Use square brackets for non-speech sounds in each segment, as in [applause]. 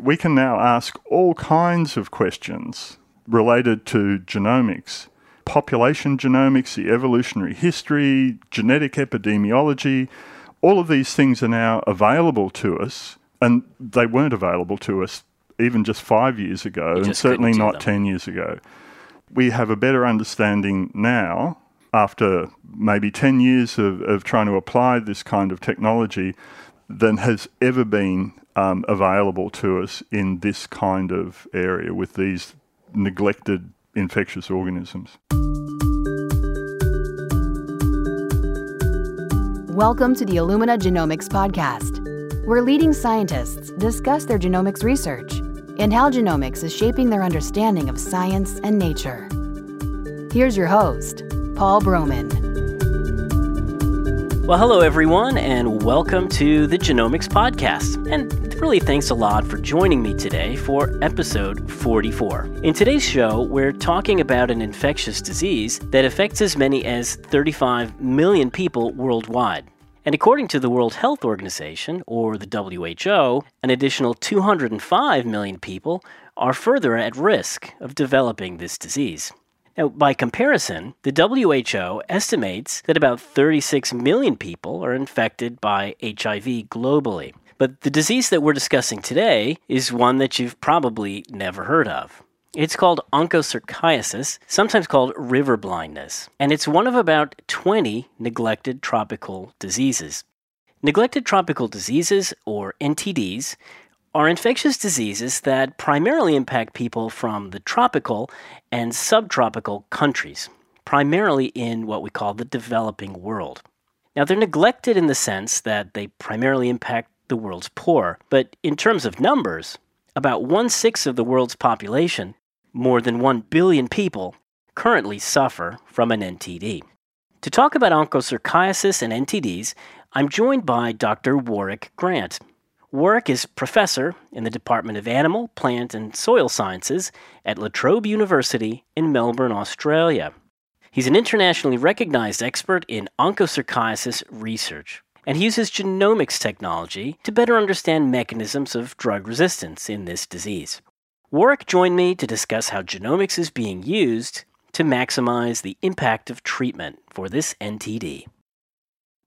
We can now ask all kinds of questions related to genomics population genomics, the evolutionary history, genetic epidemiology. All of these things are now available to us, and they weren't available to us even just five years ago, and certainly not them. 10 years ago. We have a better understanding now, after maybe 10 years of, of trying to apply this kind of technology, than has ever been um, available to us in this kind of area with these neglected infectious organisms. Welcome to the Illumina Genomics Podcast, where leading scientists discuss their genomics research and how genomics is shaping their understanding of science and nature. Here's your host, Paul Broman. Well, hello, everyone, and welcome to the Genomics Podcast. And really, thanks a lot for joining me today for episode 44. In today's show, we're talking about an infectious disease that affects as many as 35 million people worldwide. And according to the World Health Organization, or the WHO, an additional 205 million people are further at risk of developing this disease. Now, by comparison, the WHO estimates that about 36 million people are infected by HIV globally. But the disease that we're discussing today is one that you've probably never heard of. It's called onchocerciasis, sometimes called river blindness, and it's one of about 20 neglected tropical diseases. Neglected tropical diseases, or NTDs, are infectious diseases that primarily impact people from the tropical and subtropical countries, primarily in what we call the developing world. Now, they're neglected in the sense that they primarily impact the world's poor, but in terms of numbers, about one sixth of the world's population, more than 1 billion people, currently suffer from an NTD. To talk about onchocerciasis and NTDs, I'm joined by Dr. Warwick Grant. Warwick is professor in the Department of Animal, Plant, and Soil Sciences at La Trobe University in Melbourne, Australia. He's an internationally recognized expert in onchocerciasis research, and he uses genomics technology to better understand mechanisms of drug resistance in this disease. Warwick joined me to discuss how genomics is being used to maximize the impact of treatment for this NTD.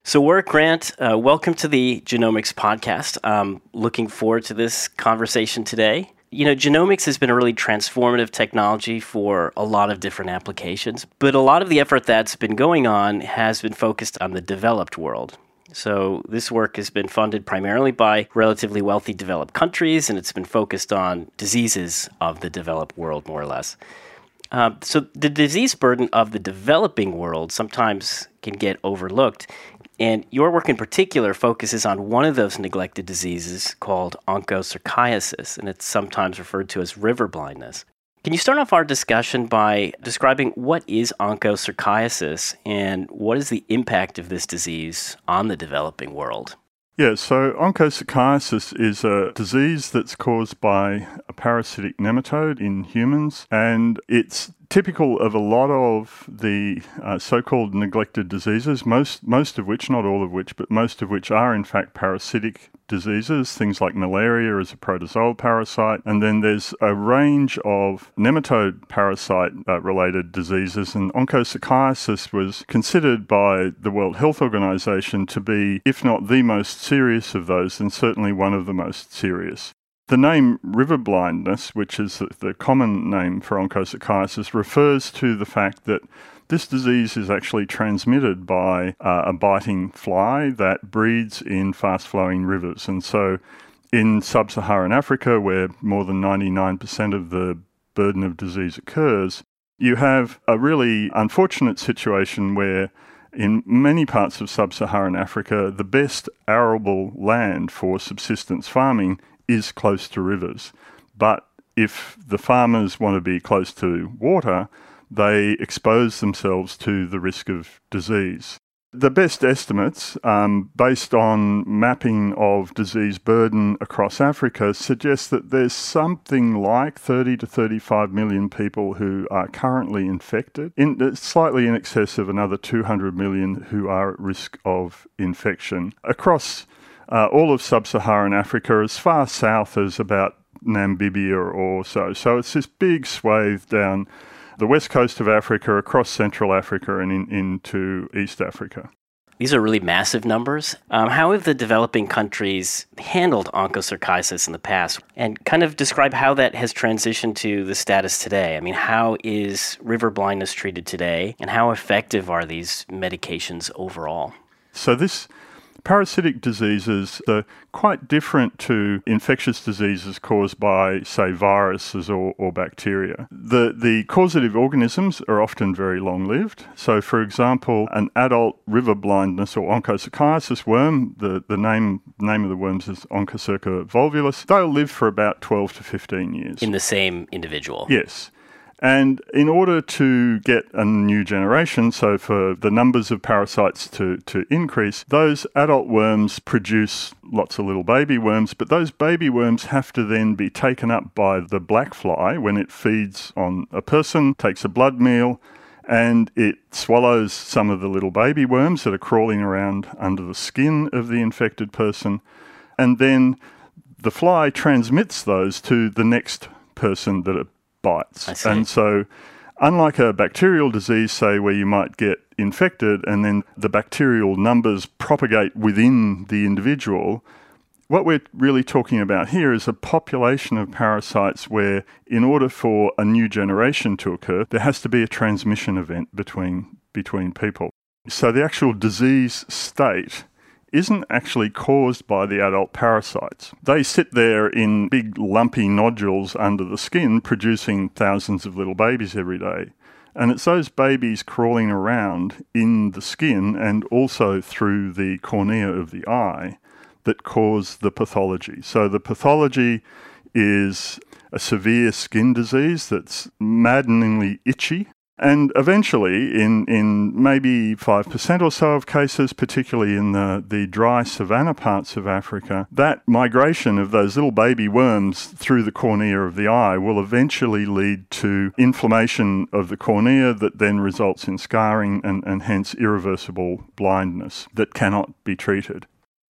So, Warwick Grant, uh, welcome to the Genomics Podcast. I'm looking forward to this conversation today. You know, genomics has been a really transformative technology for a lot of different applications, but a lot of the effort that's been going on has been focused on the developed world. So, this work has been funded primarily by relatively wealthy developed countries, and it's been focused on diseases of the developed world, more or less. Uh, so, the disease burden of the developing world sometimes can get overlooked. And your work in particular focuses on one of those neglected diseases called onchocerciasis, and it's sometimes referred to as river blindness. Can you start off our discussion by describing what is onchocerciasis and what is the impact of this disease on the developing world? Yeah, so onchocerciasis is a disease that's caused by a parasitic nematode in humans, and it's typical of a lot of the uh, so-called neglected diseases, most most of which, not all of which, but most of which are in fact parasitic diseases, things like malaria is a protozoal parasite, and then there's a range of nematode parasite uh, diseases, and onchocerciasis was considered by the World Health Organization to be, if not the most serious of those, then certainly one of the most serious. The name river blindness, which is the common name for onchocerciasis, refers to the fact that this disease is actually transmitted by uh, a biting fly that breeds in fast flowing rivers. And so in sub Saharan Africa, where more than 99% of the burden of disease occurs, you have a really unfortunate situation where in many parts of sub Saharan Africa, the best arable land for subsistence farming is close to rivers. But if the farmers want to be close to water, they expose themselves to the risk of disease. The best estimates, um, based on mapping of disease burden across Africa, suggest that there's something like 30 to 35 million people who are currently infected, in, uh, slightly in excess of another 200 million who are at risk of infection. Across uh, all of sub Saharan Africa, as far south as about Namibia or so. So it's this big swathe down the west coast of Africa, across Central Africa, and in, into East Africa. These are really massive numbers. Um, how have the developing countries handled onchocerciasis in the past? And kind of describe how that has transitioned to the status today. I mean, how is river blindness treated today, and how effective are these medications overall? So, this Parasitic diseases are quite different to infectious diseases caused by, say, viruses or, or bacteria. The, the causative organisms are often very long lived. So, for example, an adult river blindness or onchocerciasis worm, the, the name, name of the worms is Onchocerca volvulus, they'll live for about 12 to 15 years. In the same individual? Yes. And in order to get a new generation, so for the numbers of parasites to, to increase, those adult worms produce lots of little baby worms, but those baby worms have to then be taken up by the black fly when it feeds on a person, takes a blood meal, and it swallows some of the little baby worms that are crawling around under the skin of the infected person. And then the fly transmits those to the next person that bites. And so, unlike a bacterial disease, say, where you might get infected and then the bacterial numbers propagate within the individual, what we're really talking about here is a population of parasites where, in order for a new generation to occur, there has to be a transmission event between, between people. So, the actual disease state isn't actually caused by the adult parasites. They sit there in big lumpy nodules under the skin, producing thousands of little babies every day. And it's those babies crawling around in the skin and also through the cornea of the eye that cause the pathology. So the pathology is a severe skin disease that's maddeningly itchy and eventually, in, in maybe 5% or so of cases, particularly in the, the dry savanna parts of Africa, that migration of those little baby worms through the cornea of the eye will eventually lead to inflammation of the cornea that then results in scarring and, and hence irreversible blindness that cannot be treated.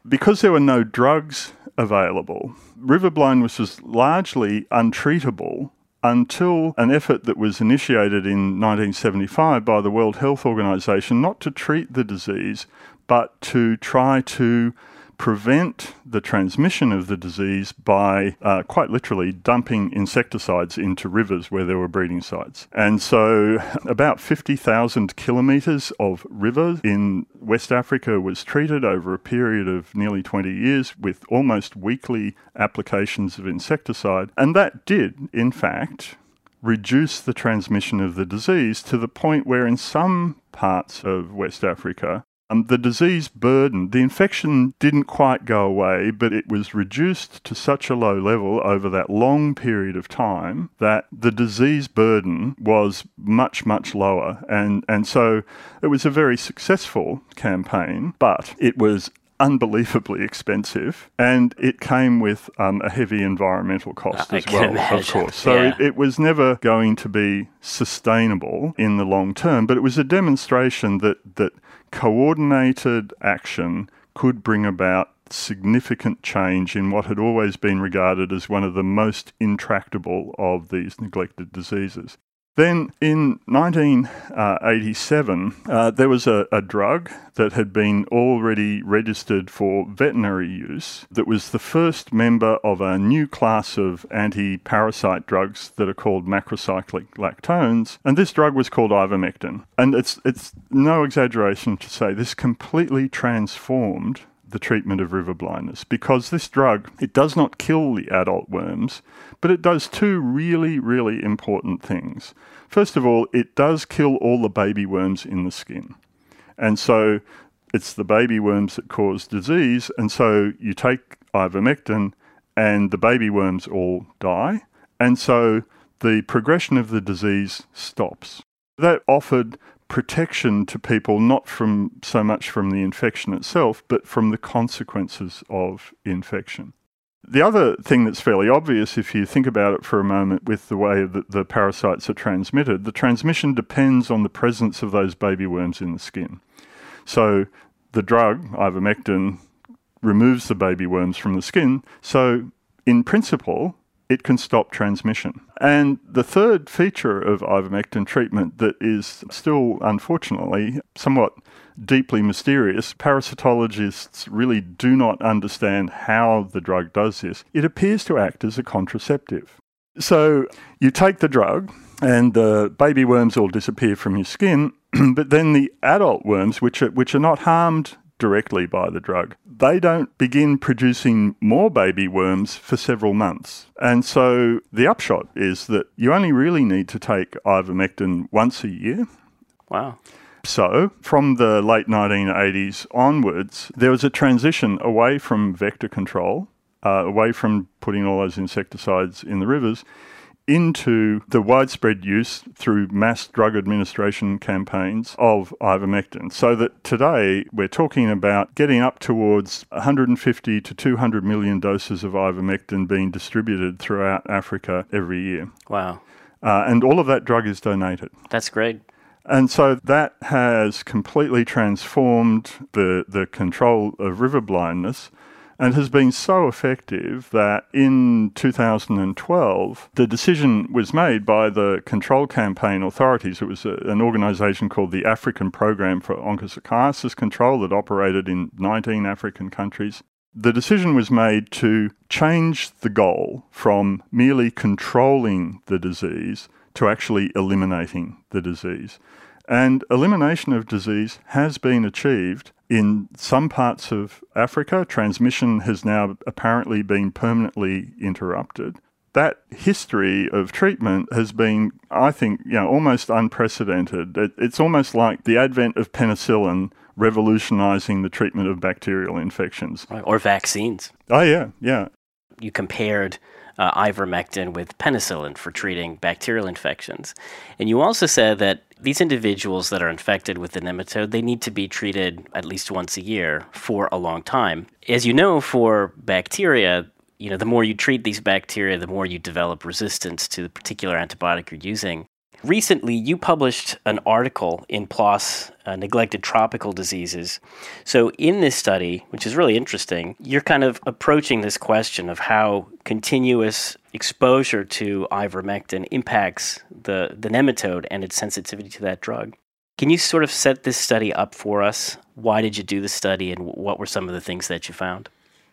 Because there were no drugs available, river blindness was largely untreatable until an effort that was initiated in 1975 by the World Health Organization not to treat the disease, but to try to prevent the transmission of the disease by uh, quite literally dumping insecticides into rivers where there were breeding sites. And so, about 50,000 kilometres of river in West Africa was treated over a period of nearly 20 years with almost weekly applications of insecticide. And that did, in fact, reduce the transmission of the disease to the point where, in some parts of West Africa, um, the disease burden, the infection didn't quite go away, but it was reduced to such a low level over that long period of time that the disease burden was much, much lower. And, and so it was a very successful campaign, but it was unbelievably expensive, and it came with um, a heavy environmental cost I as well, imagine. of course. So Yeah. it, it was never going to be sustainable in the long term, but it was a demonstration that that coordinated action could bring about significant change in what had always been regarded as one of the most intractable of these neglected diseases. Then in 1987, uh, there was a, a drug that had been already registered for veterinary use that was the first member of a new class of anti parasite drugs that are called macrocyclic lactones. And this drug was called ivermectin. And it's, it's no exaggeration to say this completely transformed the treatment of river blindness. Because this drug it does not kill the adult worms but it does two really really important things. First of all it does kill all the baby worms in the skin. And so it's the baby worms that cause disease and so you take ivermectin and the baby worms all die and so the progression of the disease stops. That offered protection to people not from so much from the infection itself, but from the consequences of infection. The other thing that's fairly obvious, if you think about it for a moment, with the way that the parasites are transmitted, the transmission depends on the presence of those baby worms in the skin. So the drug, ivermectin, removes the baby worms from the skin. So, in principle, it can stop transmission. And the third feature of ivermectin treatment that is still, unfortunately, somewhat deeply mysterious. Parasitologists really do not understand how the drug does this. It appears to act as a contraceptive. So you take the drug, and the baby worms all disappear from your skin, [clears throat] but then the adult worms, which are, which are not harmed directly by the drug, they don't begin producing more baby worms for several months. And so the upshot is that you only really need to take ivermectin once a year. Wow. So, from the late 1980s onwards, there was a transition away from vector control, uh, away from putting all those insecticides in the rivers, into the widespread use through mass drug administration campaigns of ivermectin. So that today we're talking about getting up towards 150 to 200 million doses of ivermectin being distributed throughout Africa every year. Wow. Uh, and all of that drug is donated. That's great. And so that has completely transformed the, the control of river blindness and has been so effective that in 2012, the decision was made by the control campaign authorities. It was a, an organization called the African Program for Onchocerciasis Control that operated in 19 African countries. The decision was made to change the goal from merely controlling the disease to actually eliminating the disease. And elimination of disease has been achieved in some parts of Africa. Transmission has now apparently been permanently interrupted. That history of treatment has been, I think, you know, almost unprecedented. It, it's almost like the advent of penicillin revolutionizing the treatment of bacterial infections. Or vaccines. Oh, yeah, yeah. You compared uh, ivermectin with penicillin for treating bacterial infections. And you also said that these individuals that are infected with the nematode, they need to be treated at least once a year for a long time. As you know, for bacteria, you know, the more you treat these bacteria, the more you develop resistance to the particular antibiotic you're using. Recently, you published an article in PLOS uh, Neglected Tropical Diseases. So, in this study, which is really interesting, you're kind of approaching this question of how continuous exposure to ivermectin impacts the, the nematode and its sensitivity to that drug. Can you sort of set this study up for us? Why did you do the study, and what were some of the things that you found?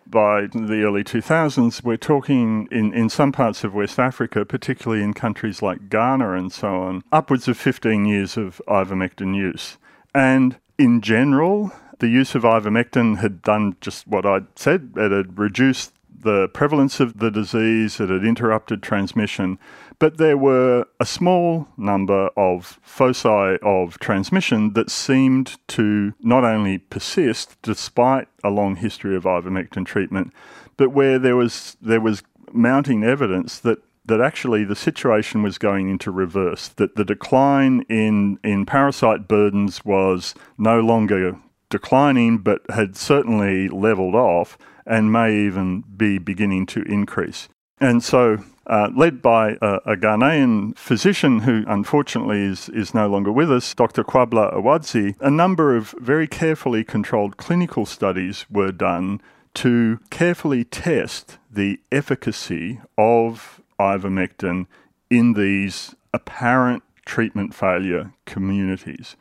by the early 2000s, we're talking in, in some parts of West Africa, particularly in countries like Ghana and so on, upwards of 15 years of ivermectin use. And in general, the use of ivermectin had done just what I'd said. It had reduced the prevalence of the disease, it had interrupted transmission, but there were a small number of foci of transmission that seemed to not only persist despite a long history of ivermectin treatment, but where there was there was mounting evidence that that actually the situation was going into reverse, that the decline in, in parasite burdens was no longer declining, but had certainly leveled off and may even be beginning to increase. And so, uh, led by a, a, Ghanaian physician who unfortunately is, is no longer with us, Dr. Kwabla Awadzi, a number of very carefully controlled clinical studies were done to carefully test the efficacy of ivermectin in these apparent treatment failure communities.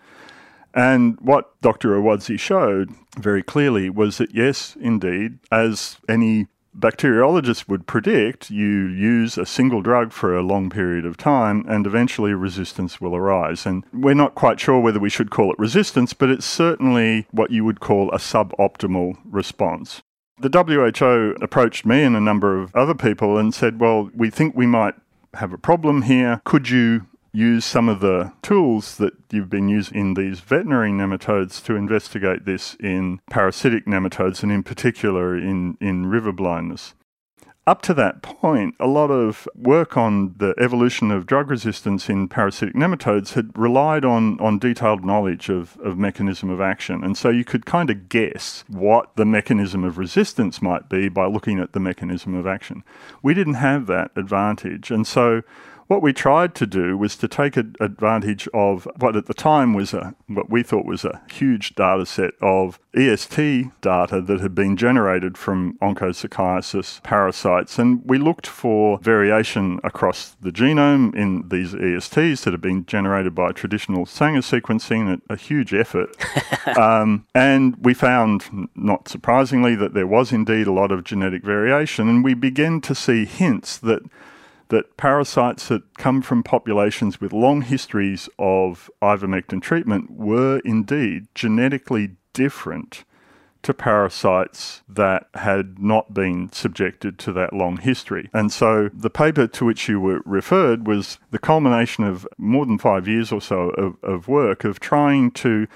And what Dr. Awadzi showed very clearly was that, yes, indeed, as any bacteriologist would predict, you use a single drug for a long period of time and eventually resistance will arise. And we're not quite sure whether we should call it resistance, but it's certainly what you would call a suboptimal response. The WHO approached me and a number of other people and said, Well, we think we might have a problem here. Could you use some of the tools that you've been using in these veterinary nematodes to investigate this in parasitic nematodes and in particular in, in river blindness. Up to that point, a lot of work on the evolution of drug resistance in parasitic nematodes had relied on, on detailed knowledge of, of mechanism of action. And so you could kind of guess what the mechanism of resistance might be by looking at the mechanism of action. We didn't have that advantage. And so what we tried to do was to take advantage of what at the time was a what we thought was a huge data set of EST data that had been generated from onchocerciasis parasites. And we looked for variation across the genome in these ESTs that had been generated by traditional Sanger sequencing, a, a huge effort. [laughs] um, and we found, not surprisingly, that there was indeed a lot of genetic variation. And we began to see hints that that parasites that come from populations with long histories of ivermectin treatment were indeed genetically different to parasites that had not been subjected to that long history. And so the paper to which you were referred was the culmination of more than five years or so of, of work of trying to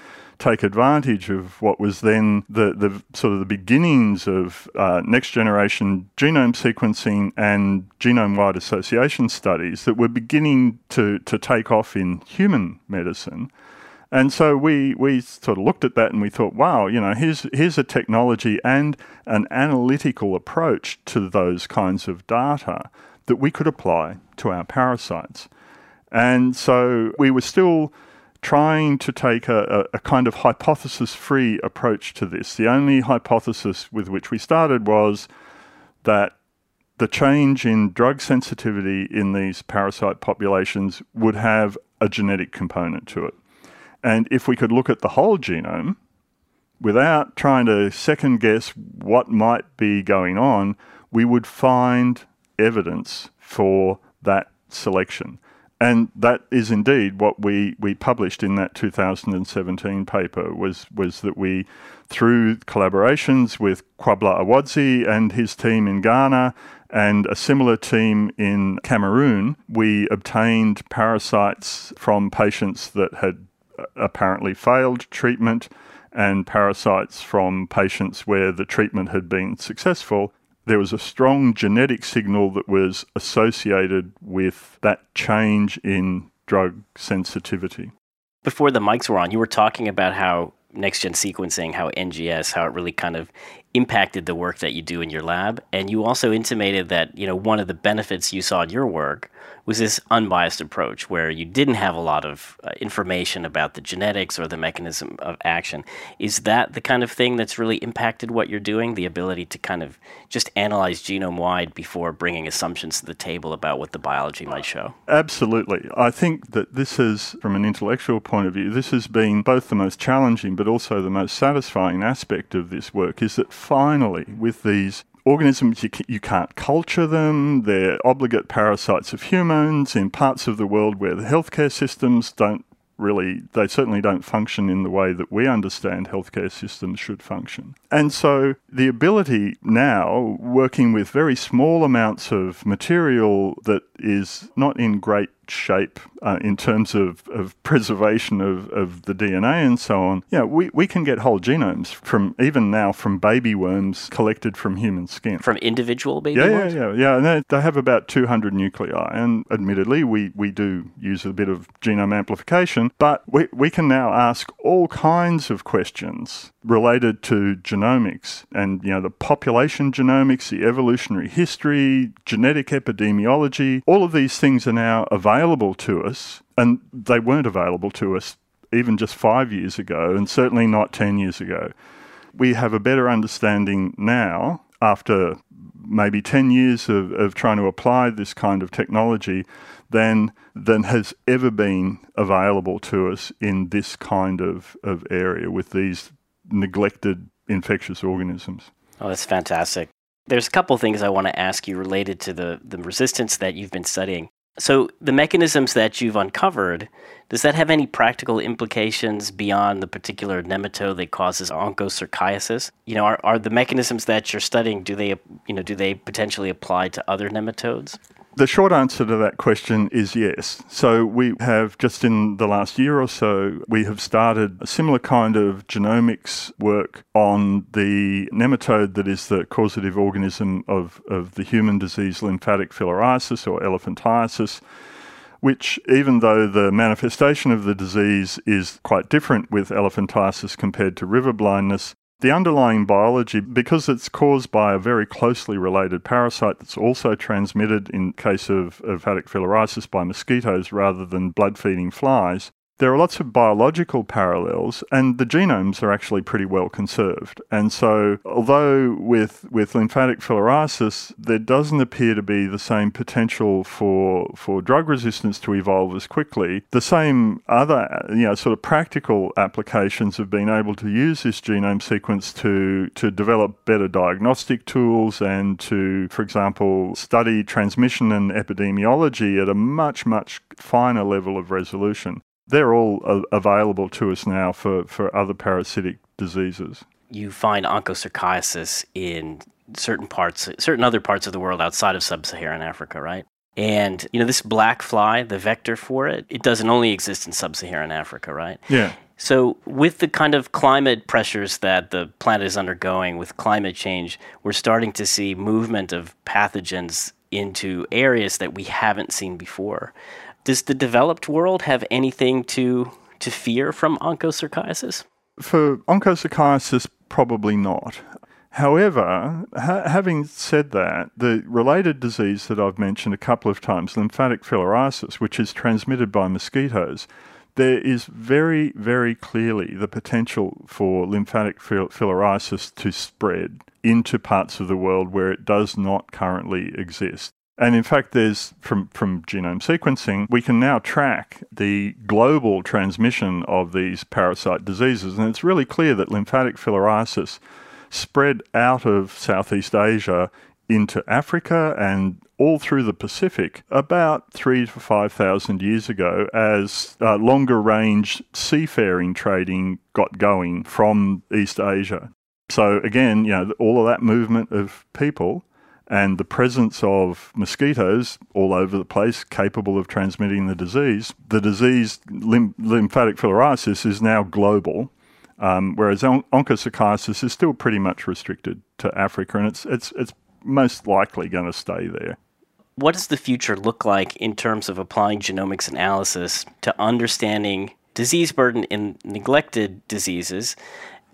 take advantage of what was then the, the sort of the beginnings of uh, next generation genome sequencing and genome wide association studies that were beginning to, to take off in human medicine. And so we, we sort of looked at that and we thought, wow, you know, here's, here's a technology and an analytical approach to those kinds of data that we could apply to our parasites. And so we were still trying to take a, a, kind of hypothesis free approach to this. The only hypothesis with which we started was that the change in drug sensitivity in these parasite populations would have a genetic component to it. And if we could look at the whole genome without trying to second guess what might be going on, we would find evidence for that selection. And that is indeed what we, we published in that 2017 paper was, was that we, through collaborations with Kwabla Awadzi and his team in Ghana and a similar team in Cameroon, we obtained parasites from patients that had uh, apparently failed treatment and parasites from patients where the treatment had been successful there was a strong genetic signal that was associated with that change in drug sensitivity. Before the mics were on, you were talking about how next gen sequencing, how NGS, how it really kind of impacted the work that you do in your lab. And you also intimated that, you know, one of the benefits you saw in your work was this unbiased approach where you didn't have a lot of uh, information about the genetics or the mechanism of action. Is that the kind of thing that's really impacted what you're doing? The ability to kind of just analyze genome wide before bringing assumptions to the table about what the biology might show? Absolutely. I think that this is, from an intellectual point of view, this has been both the most challenging but also the most satisfying aspect of this work is that finally, with these organisms, you, you can't culture them. They're obligate parasites of humans in parts of the world where the healthcare systems don't really, they certainly don't function in the way that we understand healthcare systems should function. And so the ability now, working with very small amounts of material that is not in great shape uh, in terms of, of preservation of, of the DNA and so on, yeah, we, we can get whole genomes from even now from baby worms collected from human skin. From individual baby yeah, worms? Yeah, yeah, yeah. And they, they have about 200 nuclei. And admittedly, we, we do use a bit of genome amplification, but we, we can now ask all kinds of questions related to genomics and you know the population genomics, the evolutionary history, genetic epidemiology, all of these things are now available to us, and they weren't available to us even just five years ago, and certainly not 10 years ago. We have a better understanding now, after maybe 10 years of, of trying to apply this kind of technology, than, than has ever been available to us in this kind of, of area with these neglected infectious organisms. Oh, that's fantastic. There's a couple things I want to ask you related to the, the resistance that you've been studying. So, the mechanisms that you've uncovered, does that have any practical implications beyond the particular nematode that causes onchocerciasis? You know, are, are the mechanisms that you're studying, do they, you know, do they potentially apply to other nematodes? The short answer to that question is yes. So we have just in the last year or so, we have started a similar kind of genomics work on the nematode that is the causative organism of, of the human disease lymphatic filariasis or elephantiasis which, even though the manifestation of the disease is quite different with elephantiasis compared to river blindness, The underlying biology, because it's caused by a very closely related parasite that's also transmitted in case of, of lymphatic filariasis by mosquitoes rather than blood feeding flies, there are lots of biological parallels, and the genomes are actually pretty well conserved. And so, although with with lymphatic filariasis, there doesn't appear to be the same potential for for drug resistance to evolve as quickly, the same other you know sort of practical applications have been able to use this genome sequence to to develop better diagnostic tools and to, for example, study transmission and epidemiology at a much much finer level of resolution they're all available to us now for, for other parasitic diseases. You find onchocerciasis in certain parts, certain other parts of the world outside of sub-Saharan Africa, right? And you know this black fly, the vector for it, it doesn't only exist in sub-Saharan Africa, right? Yeah. So with the kind of climate pressures that the planet is undergoing with climate change, we're starting to see movement of pathogens into areas that we haven't seen before. Does the developed world have anything to to fear from onchocerciasis? For onchocerciasis, probably not. However, ha- having said that, the related disease that I've mentioned a couple of times, lymphatic filariasis, which is transmitted by mosquitoes, there is very, very clearly the potential for lymphatic fil- filariasis to spread into parts of the world where it does not currently exist. And in fact, there's from, from genome sequencing, we can now track the global transmission of these parasite diseases. And it's really clear that lymphatic filariasis spread out of Southeast Asia into Africa and all through the Pacific about three to 5,000 years ago as uh, longer range seafaring trading got going from East Asia. So, again, you know, all of that movement of people and the presence of mosquitoes all over the place capable of transmitting the disease, the disease lymphatic filariasis is now global, um, whereas on- onchocerciasis is still pretty much restricted to Africa, and it's it's it's most likely going to stay there. What does the future look like in terms of applying genomics analysis to understanding disease burden in neglected diseases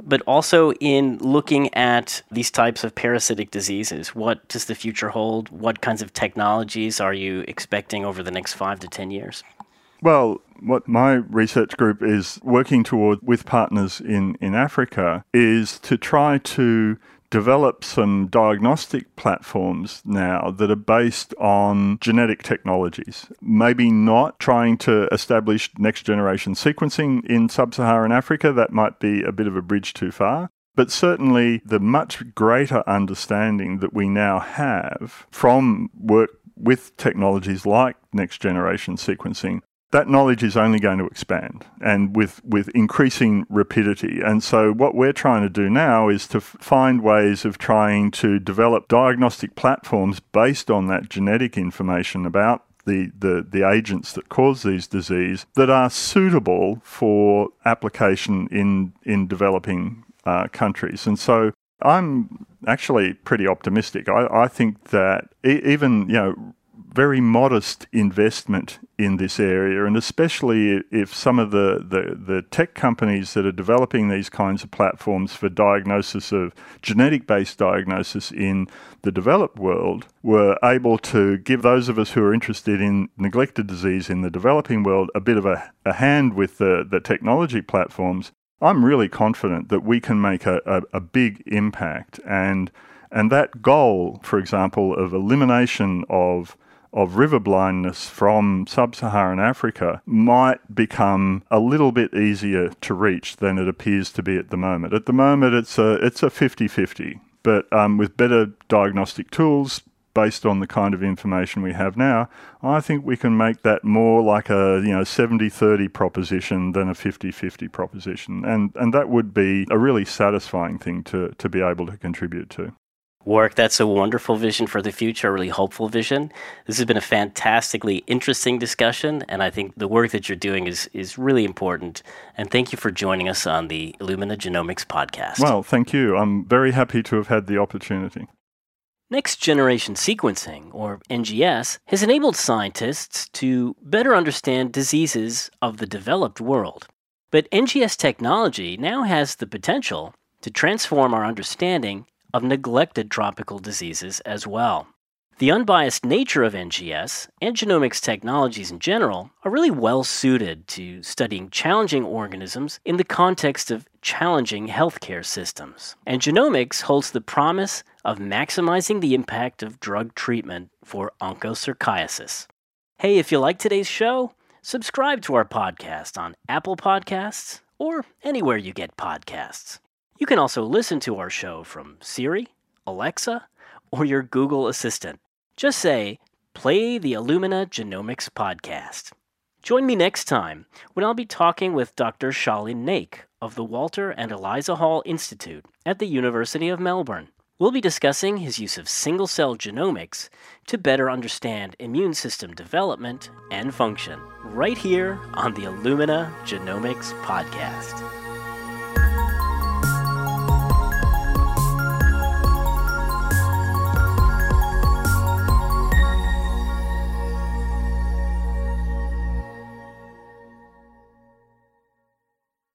but also in looking at these types of parasitic diseases. What does the future hold? What kinds of technologies are you expecting over the next five to 10 years? Well, what my research group is working toward with partners in, in Africa is to try to develop some diagnostic platforms now that are based on genetic technologies. Maybe not trying to establish next generation sequencing in sub Saharan Africa, that might be a bit of a bridge too far. But certainly, the much greater understanding that we now have from work with technologies like next generation sequencing that knowledge is only going to expand and with, with increasing rapidity. And so, what we're trying to do now is to find ways of trying to develop diagnostic platforms based on that genetic information about the, the, the agents that cause these disease that are suitable for application in, in developing uh, countries. And so, I'm actually pretty optimistic. I, I think that e- even, you know, very modest investment in this area, and especially if some of the, the, the, tech companies that are developing these kinds of platforms for diagnosis of genetic based diagnosis in the developed world were able to give those of us who are interested in neglected disease in the developing world a bit of a, a hand with the, the technology platforms. I'm really confident that we can make a, a, a big impact and and that goal, for example, of elimination of of river blindness from sub Saharan Africa might become a little bit easier to reach than it appears to be at the moment. At the moment, it's a, it's a 50 50, but um, with better diagnostic tools, based on the kind of information we have now, I think we can make that more like a you know 70-30 proposition than a 50-50 proposition. And and that would be a really satisfying thing to, to be able to contribute to. Warwick. That's a wonderful vision for the future, a really hopeful vision. This has been a fantastically interesting discussion, and I think the work that you're doing is, is really important. And thank you for joining us on the Illumina Genomics podcast. Well, thank you. I'm very happy to have had the opportunity. Next generation sequencing, or NGS, has enabled scientists to better understand diseases of the developed world. But NGS technology now has the potential to transform our understanding of neglected tropical diseases as well. The unbiased nature of NGS and genomics technologies in general are really well suited to studying challenging organisms in the context of challenging healthcare systems. And genomics holds the promise of maximizing the impact of drug treatment for onchocerciasis. Hey, if you like today's show, subscribe to our podcast on Apple Podcasts or anywhere you get podcasts. You can also listen to our show from Siri, Alexa, or your Google Assistant. Just say, play the Illumina Genomics podcast. Join me next time when I'll be talking with Dr. Shalin Naik of the Walter and Eliza Hall Institute at the University of Melbourne. We'll be discussing his use of single cell genomics to better understand immune system development and function right here on the Illumina Genomics podcast.